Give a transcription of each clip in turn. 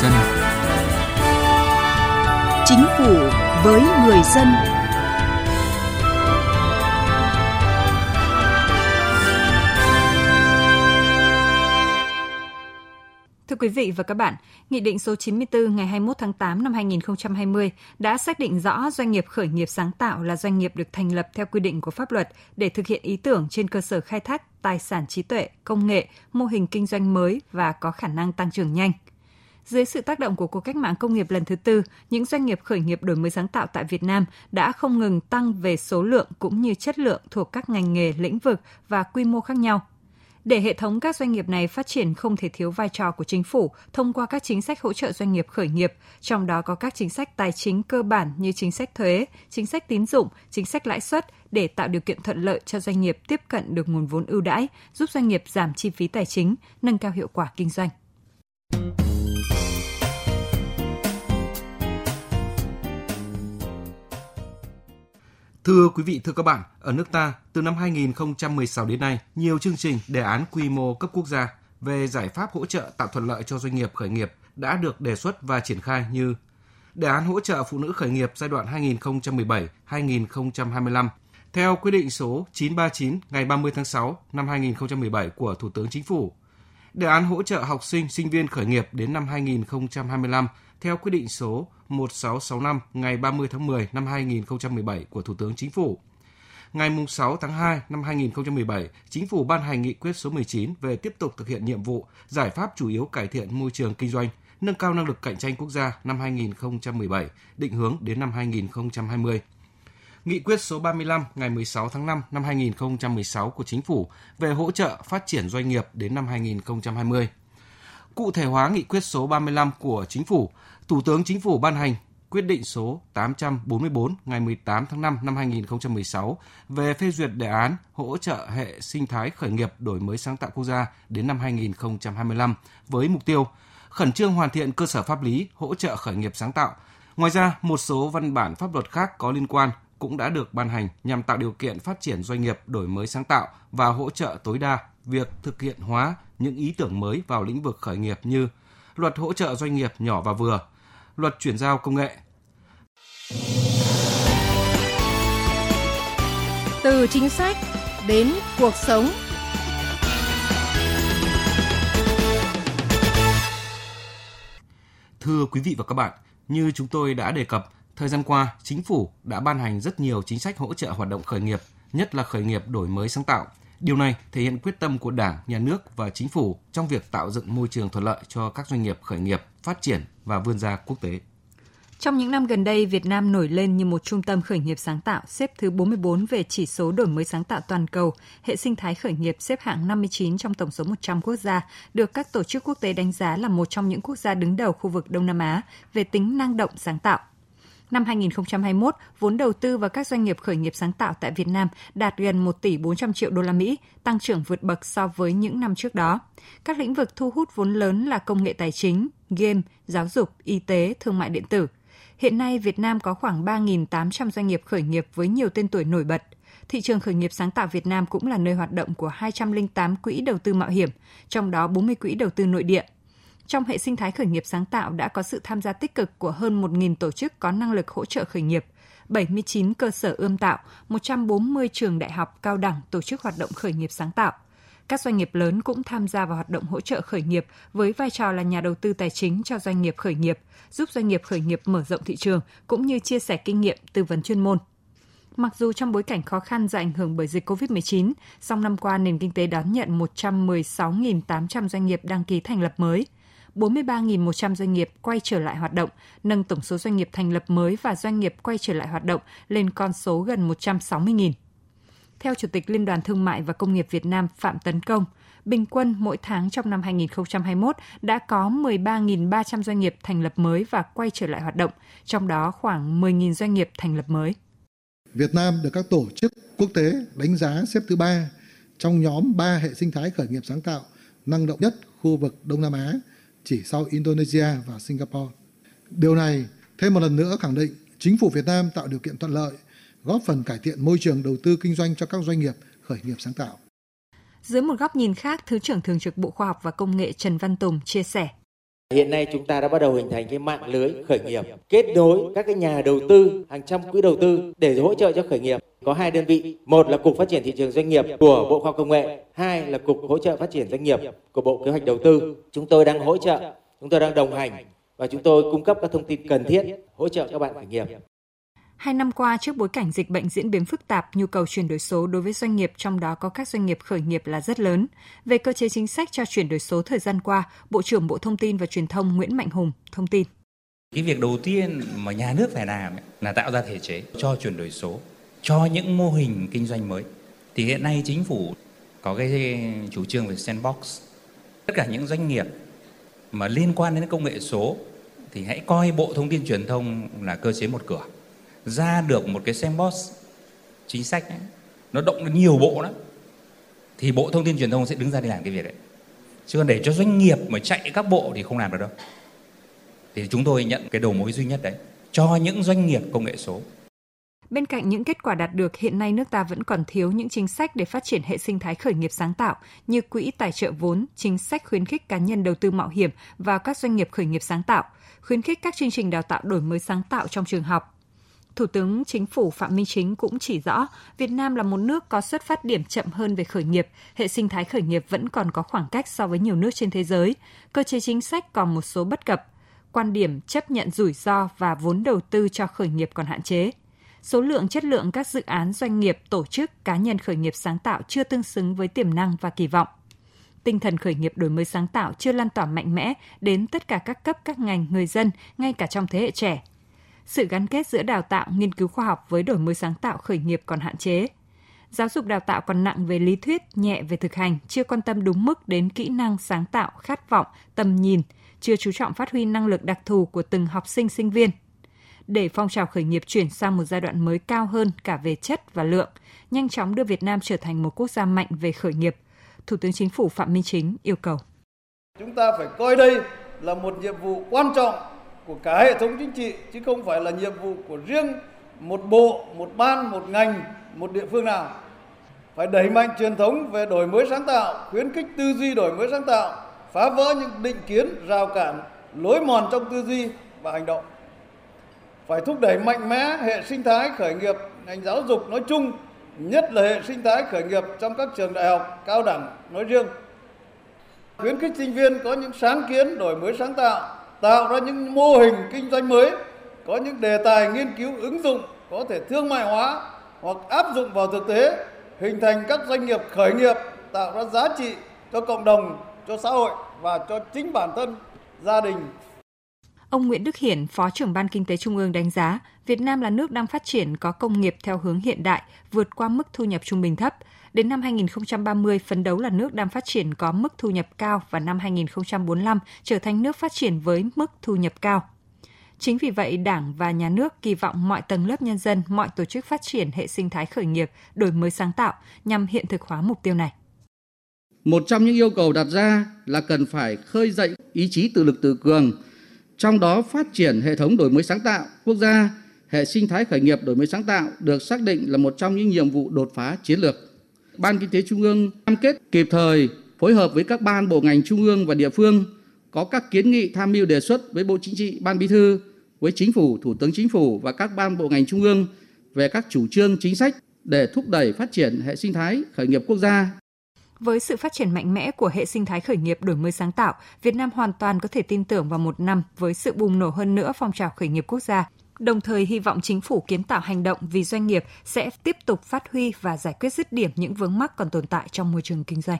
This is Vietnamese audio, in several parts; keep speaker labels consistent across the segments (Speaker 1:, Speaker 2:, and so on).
Speaker 1: dân.
Speaker 2: Chính phủ với người dân.
Speaker 3: Thưa quý vị và các bạn, Nghị định số 94 ngày 21 tháng 8 năm 2020 đã xác định rõ doanh nghiệp khởi nghiệp sáng tạo là doanh nghiệp được thành lập theo quy định của pháp luật để thực hiện ý tưởng trên cơ sở khai thác tài sản trí tuệ, công nghệ, mô hình kinh doanh mới và có khả năng tăng trưởng nhanh. Dưới sự tác động của cuộc cách mạng công nghiệp lần thứ tư, những doanh nghiệp khởi nghiệp đổi mới sáng tạo tại Việt Nam đã không ngừng tăng về số lượng cũng như chất lượng thuộc các ngành nghề, lĩnh vực và quy mô khác nhau – để hệ thống các doanh nghiệp này phát triển không thể thiếu vai trò của chính phủ thông qua các chính sách hỗ trợ doanh nghiệp khởi nghiệp, trong đó có các chính sách tài chính cơ bản như chính sách thuế, chính sách tín dụng, chính sách lãi suất để tạo điều kiện thuận lợi cho doanh nghiệp tiếp cận được nguồn vốn ưu đãi, giúp doanh nghiệp giảm chi phí tài chính, nâng cao hiệu quả kinh doanh.
Speaker 4: Thưa quý vị, thưa các bạn, ở nước ta, từ năm 2016 đến nay, nhiều chương trình, đề án quy mô cấp quốc gia về giải pháp hỗ trợ tạo thuận lợi cho doanh nghiệp khởi nghiệp đã được đề xuất và triển khai như Đề án hỗ trợ phụ nữ khởi nghiệp giai đoạn 2017-2025 theo quyết định số 939 ngày 30 tháng 6 năm 2017 của Thủ tướng Chính phủ. Đề án hỗ trợ học sinh, sinh viên khởi nghiệp đến năm 2025 theo quyết định số 1665 ngày 30 tháng 10 năm 2017 của Thủ tướng Chính phủ. Ngày 6 tháng 2 năm 2017, Chính phủ ban hành nghị quyết số 19 về tiếp tục thực hiện nhiệm vụ, giải pháp chủ yếu cải thiện môi trường kinh doanh, nâng cao năng lực cạnh tranh quốc gia năm 2017, định hướng đến năm 2020. Nghị quyết số 35 ngày 16 tháng 5 năm 2016 của Chính phủ về hỗ trợ phát triển doanh nghiệp đến năm 2020. Cụ thể hóa nghị quyết số 35 của Chính phủ Thủ tướng Chính phủ ban hành quyết định số 844 ngày 18 tháng 5 năm 2016 về phê duyệt đề án hỗ trợ hệ sinh thái khởi nghiệp đổi mới sáng tạo quốc gia đến năm 2025 với mục tiêu khẩn trương hoàn thiện cơ sở pháp lý hỗ trợ khởi nghiệp sáng tạo. Ngoài ra, một số văn bản pháp luật khác có liên quan cũng đã được ban hành nhằm tạo điều kiện phát triển doanh nghiệp đổi mới sáng tạo và hỗ trợ tối đa việc thực hiện hóa những ý tưởng mới vào lĩnh vực khởi nghiệp như luật hỗ trợ doanh nghiệp nhỏ và vừa, luật chuyển giao công nghệ.
Speaker 5: Từ chính sách đến cuộc sống.
Speaker 4: Thưa quý vị và các bạn, như chúng tôi đã đề cập, thời gian qua, chính phủ đã ban hành rất nhiều chính sách hỗ trợ hoạt động khởi nghiệp, nhất là khởi nghiệp đổi mới sáng tạo. Điều này thể hiện quyết tâm của Đảng, Nhà nước và chính phủ trong việc tạo dựng môi trường thuận lợi cho các doanh nghiệp khởi nghiệp phát triển và vươn ra quốc tế.
Speaker 3: Trong những năm gần đây, Việt Nam nổi lên như một trung tâm khởi nghiệp sáng tạo, xếp thứ 44 về chỉ số đổi mới sáng tạo toàn cầu, hệ sinh thái khởi nghiệp xếp hạng 59 trong tổng số 100 quốc gia, được các tổ chức quốc tế đánh giá là một trong những quốc gia đứng đầu khu vực Đông Nam Á về tính năng động sáng tạo. Năm 2021, vốn đầu tư vào các doanh nghiệp khởi nghiệp sáng tạo tại Việt Nam đạt gần 1 tỷ 400 triệu đô la Mỹ, tăng trưởng vượt bậc so với những năm trước đó. Các lĩnh vực thu hút vốn lớn là công nghệ tài chính, game, giáo dục, y tế, thương mại điện tử – Hiện nay, Việt Nam có khoảng 3.800 doanh nghiệp khởi nghiệp với nhiều tên tuổi nổi bật. Thị trường khởi nghiệp sáng tạo Việt Nam cũng là nơi hoạt động của 208 quỹ đầu tư mạo hiểm, trong đó 40 quỹ đầu tư nội địa. Trong hệ sinh thái khởi nghiệp sáng tạo đã có sự tham gia tích cực của hơn 1.000 tổ chức có năng lực hỗ trợ khởi nghiệp, 79 cơ sở ươm tạo, 140 trường đại học cao đẳng tổ chức hoạt động khởi nghiệp sáng tạo – các doanh nghiệp lớn cũng tham gia vào hoạt động hỗ trợ khởi nghiệp với vai trò là nhà đầu tư tài chính cho doanh nghiệp khởi nghiệp, giúp doanh nghiệp khởi nghiệp mở rộng thị trường cũng như chia sẻ kinh nghiệm, tư vấn chuyên môn. Mặc dù trong bối cảnh khó khăn do ảnh hưởng bởi dịch COVID-19, song năm qua nền kinh tế đón nhận 116.800 doanh nghiệp đăng ký thành lập mới, 43.100 doanh nghiệp quay trở lại hoạt động, nâng tổng số doanh nghiệp thành lập mới và doanh nghiệp quay trở lại hoạt động lên con số gần 160.000. Theo Chủ tịch Liên đoàn Thương mại và Công nghiệp Việt Nam Phạm Tấn Công, bình quân mỗi tháng trong năm 2021 đã có 13.300 doanh nghiệp thành lập mới và quay trở lại hoạt động, trong đó khoảng 10.000 doanh nghiệp thành lập mới.
Speaker 6: Việt Nam được các tổ chức quốc tế đánh giá xếp thứ ba trong nhóm 3 hệ sinh thái khởi nghiệp sáng tạo năng động nhất khu vực Đông Nam Á, chỉ sau Indonesia và Singapore. Điều này thêm một lần nữa khẳng định chính phủ Việt Nam tạo điều kiện thuận lợi góp phần cải thiện môi trường đầu tư kinh doanh cho các doanh nghiệp khởi nghiệp sáng tạo.
Speaker 3: Dưới một góc nhìn khác, Thứ trưởng Thường trực Bộ Khoa học và Công nghệ Trần Văn Tùng chia sẻ.
Speaker 1: Hiện nay chúng ta đã bắt đầu hình thành cái mạng lưới khởi nghiệp, kết nối các cái nhà đầu tư, hàng trăm quỹ đầu tư để hỗ trợ cho khởi nghiệp. Có hai đơn vị, một là Cục Phát triển Thị trường Doanh nghiệp của Bộ Khoa học Công nghệ, hai là Cục Hỗ trợ Phát triển Doanh nghiệp của Bộ Kế hoạch Đầu tư. Chúng tôi đang hỗ trợ, chúng tôi đang đồng hành và chúng tôi cung cấp các thông tin cần thiết hỗ trợ các bạn khởi nghiệp.
Speaker 3: Hai năm qua, trước bối cảnh dịch bệnh diễn biến phức tạp, nhu cầu chuyển đổi số đối với doanh nghiệp, trong đó có các doanh nghiệp khởi nghiệp là rất lớn. Về cơ chế chính sách cho chuyển đổi số thời gian qua, Bộ trưởng Bộ Thông tin và Truyền thông Nguyễn Mạnh Hùng thông tin.
Speaker 7: Cái việc đầu tiên mà nhà nước phải làm là tạo ra thể chế cho chuyển đổi số, cho những mô hình kinh doanh mới. Thì hiện nay chính phủ có cái chủ trương về sandbox. Tất cả những doanh nghiệp mà liên quan đến công nghệ số thì hãy coi Bộ Thông tin Truyền thông là cơ chế một cửa ra được một cái sandbox chính sách ấy, nó động đến nhiều bộ đó thì bộ thông tin truyền thông sẽ đứng ra để làm cái việc đấy. Chứ còn để cho doanh nghiệp mà chạy các bộ thì không làm được đâu. Thì chúng tôi nhận cái đầu mối duy nhất đấy cho những doanh nghiệp công nghệ số.
Speaker 3: Bên cạnh những kết quả đạt được, hiện nay nước ta vẫn còn thiếu những chính sách để phát triển hệ sinh thái khởi nghiệp sáng tạo như quỹ tài trợ vốn, chính sách khuyến khích cá nhân đầu tư mạo hiểm vào các doanh nghiệp khởi nghiệp sáng tạo, khuyến khích các chương trình đào tạo đổi mới sáng tạo trong trường học, Thủ tướng Chính phủ Phạm Minh Chính cũng chỉ rõ, Việt Nam là một nước có xuất phát điểm chậm hơn về khởi nghiệp, hệ sinh thái khởi nghiệp vẫn còn có khoảng cách so với nhiều nước trên thế giới, cơ chế chính sách còn một số bất cập, quan điểm chấp nhận rủi ro và vốn đầu tư cho khởi nghiệp còn hạn chế. Số lượng chất lượng các dự án doanh nghiệp, tổ chức, cá nhân khởi nghiệp sáng tạo chưa tương xứng với tiềm năng và kỳ vọng tinh thần khởi nghiệp đổi mới sáng tạo chưa lan tỏa mạnh mẽ đến tất cả các cấp các ngành người dân ngay cả trong thế hệ trẻ sự gắn kết giữa đào tạo, nghiên cứu khoa học với đổi mới sáng tạo khởi nghiệp còn hạn chế. Giáo dục đào tạo còn nặng về lý thuyết, nhẹ về thực hành, chưa quan tâm đúng mức đến kỹ năng sáng tạo, khát vọng, tầm nhìn, chưa chú trọng phát huy năng lực đặc thù của từng học sinh sinh viên. Để phong trào khởi nghiệp chuyển sang một giai đoạn mới cao hơn cả về chất và lượng, nhanh chóng đưa Việt Nam trở thành một quốc gia mạnh về khởi nghiệp, Thủ tướng Chính phủ Phạm Minh Chính yêu cầu.
Speaker 8: Chúng ta phải coi đây là một nhiệm vụ quan trọng của cả hệ thống chính trị chứ không phải là nhiệm vụ của riêng một bộ, một ban, một ngành, một địa phương nào. Phải đẩy mạnh truyền thống về đổi mới sáng tạo, khuyến khích tư duy đổi mới sáng tạo, phá vỡ những định kiến, rào cản, lối mòn trong tư duy và hành động. Phải thúc đẩy mạnh mẽ hệ sinh thái khởi nghiệp ngành giáo dục nói chung, nhất là hệ sinh thái khởi nghiệp trong các trường đại học cao đẳng nói riêng. Khuyến khích sinh viên có những sáng kiến đổi mới sáng tạo, tạo ra những mô hình kinh doanh mới, có những đề tài nghiên cứu ứng dụng có thể thương mại hóa hoặc áp dụng vào thực tế, hình thành các doanh nghiệp khởi nghiệp tạo ra giá trị cho cộng đồng, cho xã hội và cho chính bản thân gia đình.
Speaker 3: Ông Nguyễn Đức Hiển, Phó trưởng Ban Kinh tế Trung ương đánh giá, Việt Nam là nước đang phát triển có công nghiệp theo hướng hiện đại, vượt qua mức thu nhập trung bình thấp – Đến năm 2030, phấn đấu là nước đang phát triển có mức thu nhập cao và năm 2045 trở thành nước phát triển với mức thu nhập cao. Chính vì vậy, Đảng và Nhà nước kỳ vọng mọi tầng lớp nhân dân, mọi tổ chức phát triển hệ sinh thái khởi nghiệp, đổi mới sáng tạo nhằm hiện thực hóa mục tiêu này.
Speaker 9: Một trong những yêu cầu đặt ra là cần phải khơi dậy ý chí tự lực tự cường, trong đó phát triển hệ thống đổi mới sáng tạo quốc gia, hệ sinh thái khởi nghiệp đổi mới sáng tạo được xác định là một trong những nhiệm vụ đột phá chiến lược. Ban Kinh tế Trung ương cam kết kịp thời phối hợp với các ban bộ ngành trung ương và địa phương có các kiến nghị tham mưu đề xuất với Bộ Chính trị, Ban Bí thư, với Chính phủ, Thủ tướng Chính phủ và các ban bộ ngành trung ương về các chủ trương chính sách để thúc đẩy phát triển hệ sinh thái khởi nghiệp quốc gia.
Speaker 3: Với sự phát triển mạnh mẽ của hệ sinh thái khởi nghiệp đổi mới sáng tạo, Việt Nam hoàn toàn có thể tin tưởng vào một năm với sự bùng nổ hơn nữa phong trào khởi nghiệp quốc gia đồng thời hy vọng chính phủ kiến tạo hành động vì doanh nghiệp sẽ tiếp tục phát huy và giải quyết dứt điểm những vướng mắc còn tồn tại trong môi trường kinh doanh.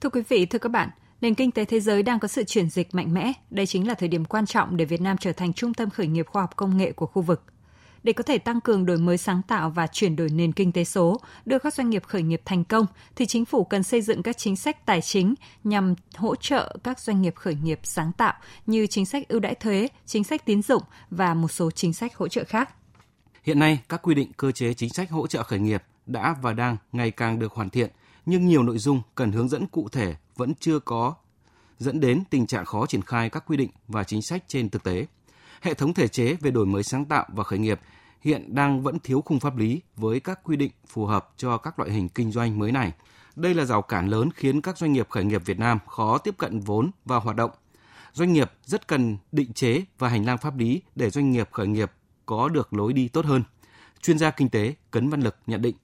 Speaker 3: Thưa quý vị, thưa các bạn, nền kinh tế thế giới đang có sự chuyển dịch mạnh mẽ. Đây chính là thời điểm quan trọng để Việt Nam trở thành trung tâm khởi nghiệp khoa học công nghệ của khu vực. Để có thể tăng cường đổi mới sáng tạo và chuyển đổi nền kinh tế số, đưa các doanh nghiệp khởi nghiệp thành công, thì chính phủ cần xây dựng các chính sách tài chính nhằm hỗ trợ các doanh nghiệp khởi nghiệp sáng tạo như chính sách ưu đãi thuế, chính sách tín dụng và một số chính sách hỗ trợ khác.
Speaker 4: Hiện nay, các quy định cơ chế chính sách hỗ trợ khởi nghiệp đã và đang ngày càng được hoàn thiện, nhưng nhiều nội dung cần hướng dẫn cụ thể vẫn chưa có dẫn đến tình trạng khó triển khai các quy định và chính sách trên thực tế hệ thống thể chế về đổi mới sáng tạo và khởi nghiệp hiện đang vẫn thiếu khung pháp lý với các quy định phù hợp cho các loại hình kinh doanh mới này. Đây là rào cản lớn khiến các doanh nghiệp khởi nghiệp Việt Nam khó tiếp cận vốn và hoạt động. Doanh nghiệp rất cần định chế và hành lang pháp lý để doanh nghiệp khởi nghiệp có được lối đi tốt hơn. Chuyên gia kinh tế Cấn Văn Lực nhận định.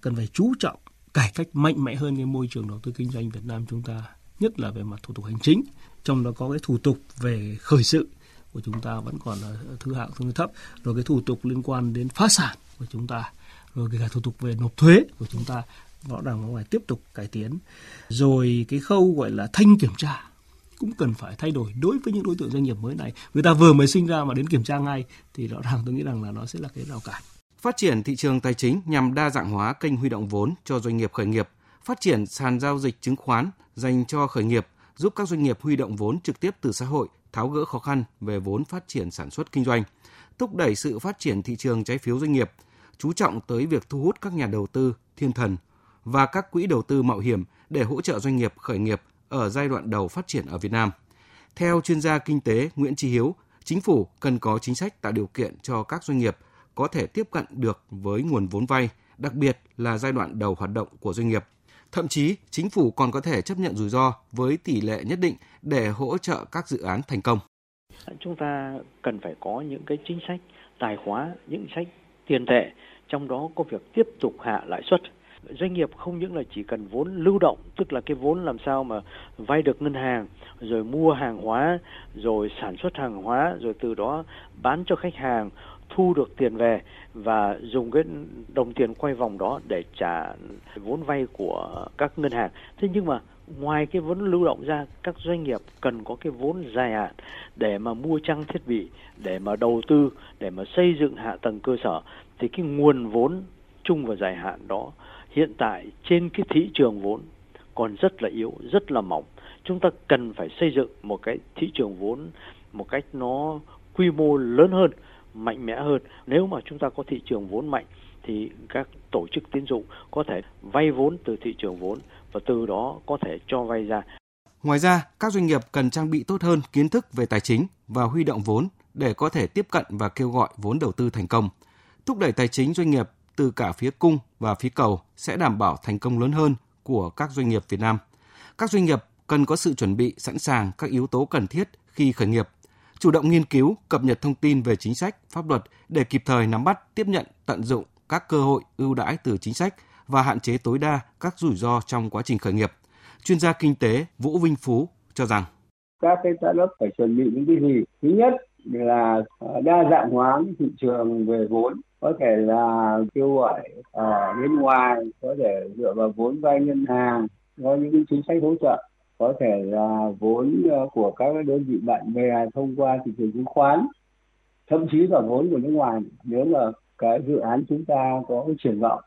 Speaker 10: Cần phải chú trọng cải cách mạnh mẽ hơn cái môi trường đầu tư kinh doanh Việt Nam chúng ta, nhất là về mặt thủ tục hành chính. Trong đó có cái thủ tục về khởi sự của chúng ta vẫn còn là thứ hạng tương đối thấp, rồi cái thủ tục liên quan đến phá sản của chúng ta, rồi cái thủ tục về nộp thuế của chúng ta rõ ràng nó phải tiếp tục cải tiến. Rồi cái khâu gọi là thanh kiểm tra cũng cần phải thay đổi đối với những đối tượng doanh nghiệp mới này. Người ta vừa mới sinh ra mà đến kiểm tra ngay thì rõ ràng tôi nghĩ rằng là nó sẽ là cái rào cản.
Speaker 4: Phát triển thị trường tài chính nhằm đa dạng hóa kênh huy động vốn cho doanh nghiệp khởi nghiệp, phát triển sàn giao dịch chứng khoán dành cho khởi nghiệp, giúp các doanh nghiệp huy động vốn trực tiếp từ xã hội, tháo gỡ khó khăn về vốn phát triển sản xuất kinh doanh, thúc đẩy sự phát triển thị trường trái phiếu doanh nghiệp, chú trọng tới việc thu hút các nhà đầu tư thiên thần và các quỹ đầu tư mạo hiểm để hỗ trợ doanh nghiệp khởi nghiệp ở giai đoạn đầu phát triển ở Việt Nam. Theo chuyên gia kinh tế Nguyễn Trí Hiếu, chính phủ cần có chính sách tạo điều kiện cho các doanh nghiệp có thể tiếp cận được với nguồn vốn vay, đặc biệt là giai đoạn đầu hoạt động của doanh nghiệp. Thậm chí, chính phủ còn có thể chấp nhận rủi ro với tỷ lệ nhất định để hỗ trợ các dự án thành công.
Speaker 11: Chúng ta cần phải có những cái chính sách tài khóa, những sách tiền tệ, trong đó có việc tiếp tục hạ lãi suất doanh nghiệp không những là chỉ cần vốn lưu động tức là cái vốn làm sao mà vay được ngân hàng rồi mua hàng hóa rồi sản xuất hàng hóa rồi từ đó bán cho khách hàng thu được tiền về và dùng cái đồng tiền quay vòng đó để trả vốn vay của các ngân hàng thế nhưng mà ngoài cái vốn lưu động ra các doanh nghiệp cần có cái vốn dài hạn để mà mua trang thiết bị để mà đầu tư để mà xây dựng hạ tầng cơ sở thì cái nguồn vốn chung và dài hạn đó hiện tại trên cái thị trường vốn còn rất là yếu, rất là mỏng. Chúng ta cần phải xây dựng một cái thị trường vốn một cách nó quy mô lớn hơn, mạnh mẽ hơn. Nếu mà chúng ta có thị trường vốn mạnh thì các tổ chức tín dụng có thể vay vốn từ thị trường vốn và từ đó có thể cho vay ra.
Speaker 4: Ngoài ra, các doanh nghiệp cần trang bị tốt hơn kiến thức về tài chính và huy động vốn để có thể tiếp cận và kêu gọi vốn đầu tư thành công. Thúc đẩy tài chính doanh nghiệp từ cả phía cung và phía cầu sẽ đảm bảo thành công lớn hơn của các doanh nghiệp Việt Nam. Các doanh nghiệp cần có sự chuẩn bị sẵn sàng các yếu tố cần thiết khi khởi nghiệp, chủ động nghiên cứu, cập nhật thông tin về chính sách, pháp luật để kịp thời nắm bắt, tiếp nhận, tận dụng các cơ hội ưu đãi từ chính sách và hạn chế tối đa các rủi ro trong quá trình khởi nghiệp. Chuyên gia kinh tế Vũ Vinh Phú cho rằng
Speaker 12: các cái startup phải chuẩn bị những cái gì? Thứ nhất là ờ, đa dạng hóa thị trường về vốn có thể là kêu gọi ở bên ngoài có thể dựa vào vốn vay ngân hàng có những chính sách hỗ trợ có thể là vốn ờ, của các đơn vị bạn bè thông qua thị trường chứng khoán, thậm chí là vốn của nước ngoài, nếu là cái dự án chúng ta có cái triển vọng.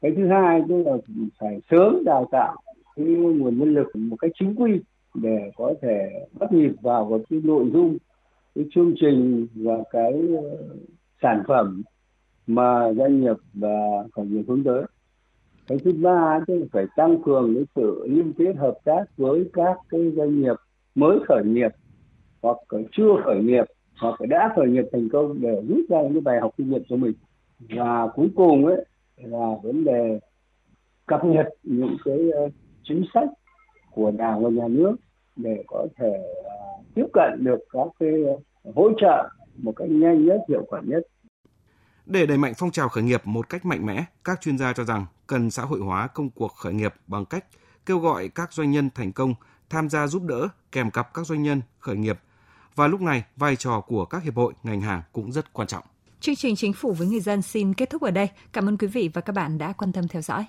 Speaker 12: Cái thứ hai tức là phải sớm đào tạo cái nguồn nhân lực một cách chính quy để có thể bắt nhịp vào một cái nội dung, cái chương trình và cái ờ, sản phẩm mà doanh nghiệp và khởi nghiệp hướng tới cái thứ ba tức là phải tăng cường cái sự liên kết hợp tác với các cái doanh nghiệp mới khởi nghiệp hoặc chưa khởi nghiệp hoặc đã khởi nghiệp thành công để rút ra những bài học kinh nghiệm cho mình. Và cuối cùng ấy là vấn đề cập nhật những cái ờ, chính sách của đảng và nhà nước để có thể uh, tiếp cận được các cái ờ, hỗ trợ một cách nhanh nhất hiệu quả nhất
Speaker 4: để đẩy mạnh phong trào khởi nghiệp một cách mạnh mẽ, các chuyên gia cho rằng cần xã hội hóa công cuộc khởi nghiệp bằng cách kêu gọi các doanh nhân thành công tham gia giúp đỡ kèm cặp các doanh nhân khởi nghiệp. Và lúc này, vai trò của các hiệp hội ngành hàng cũng rất quan trọng.
Speaker 3: Chương trình Chính phủ với người dân xin kết thúc ở đây. Cảm ơn quý vị và các bạn đã quan tâm theo dõi.